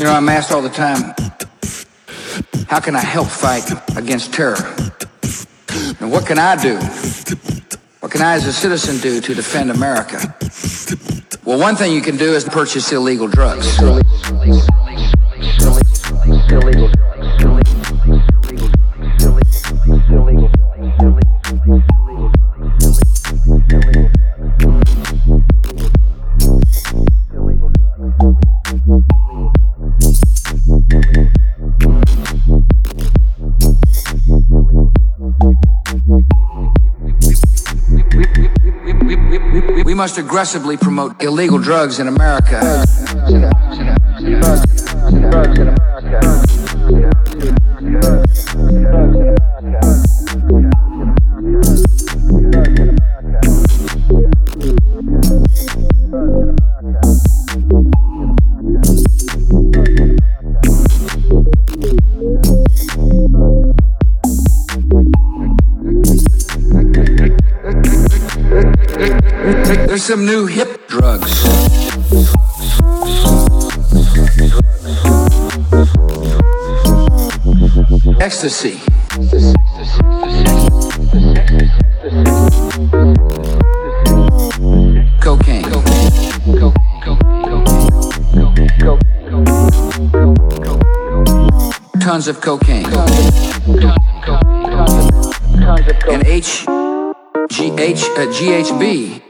You know, I'm asked all the time, how can I help fight against terror? And what can I do? What can I as a citizen do to defend America? Well, one thing you can do is purchase illegal drugs. We must aggressively promote illegal drugs in America. There's some new hip drugs. Ecstasy. Cocaine. Tons of cocaine. And H, G, H, uh, GHB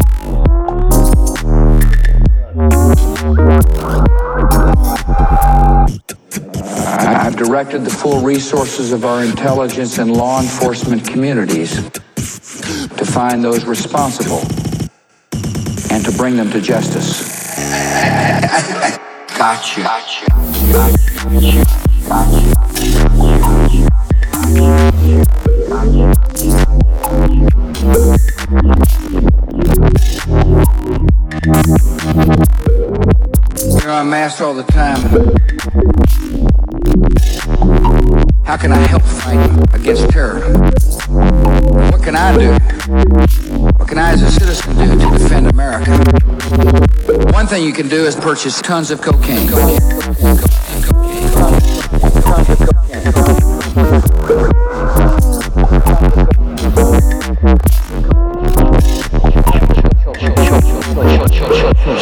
directed the full resources of our intelligence and law enforcement communities to find those responsible and to bring them to justice. Gotcha. Gotcha. Gotcha. You know, I'm asked all the time, how can I help fight against terror? What can I do? What can I as a citizen do to defend America? One thing you can do is purchase tons of cocaine.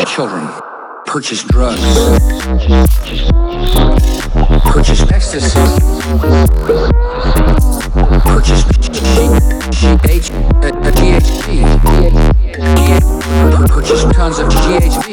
Children purchase drugs. Purchase GHB. Purchase tons of GHB.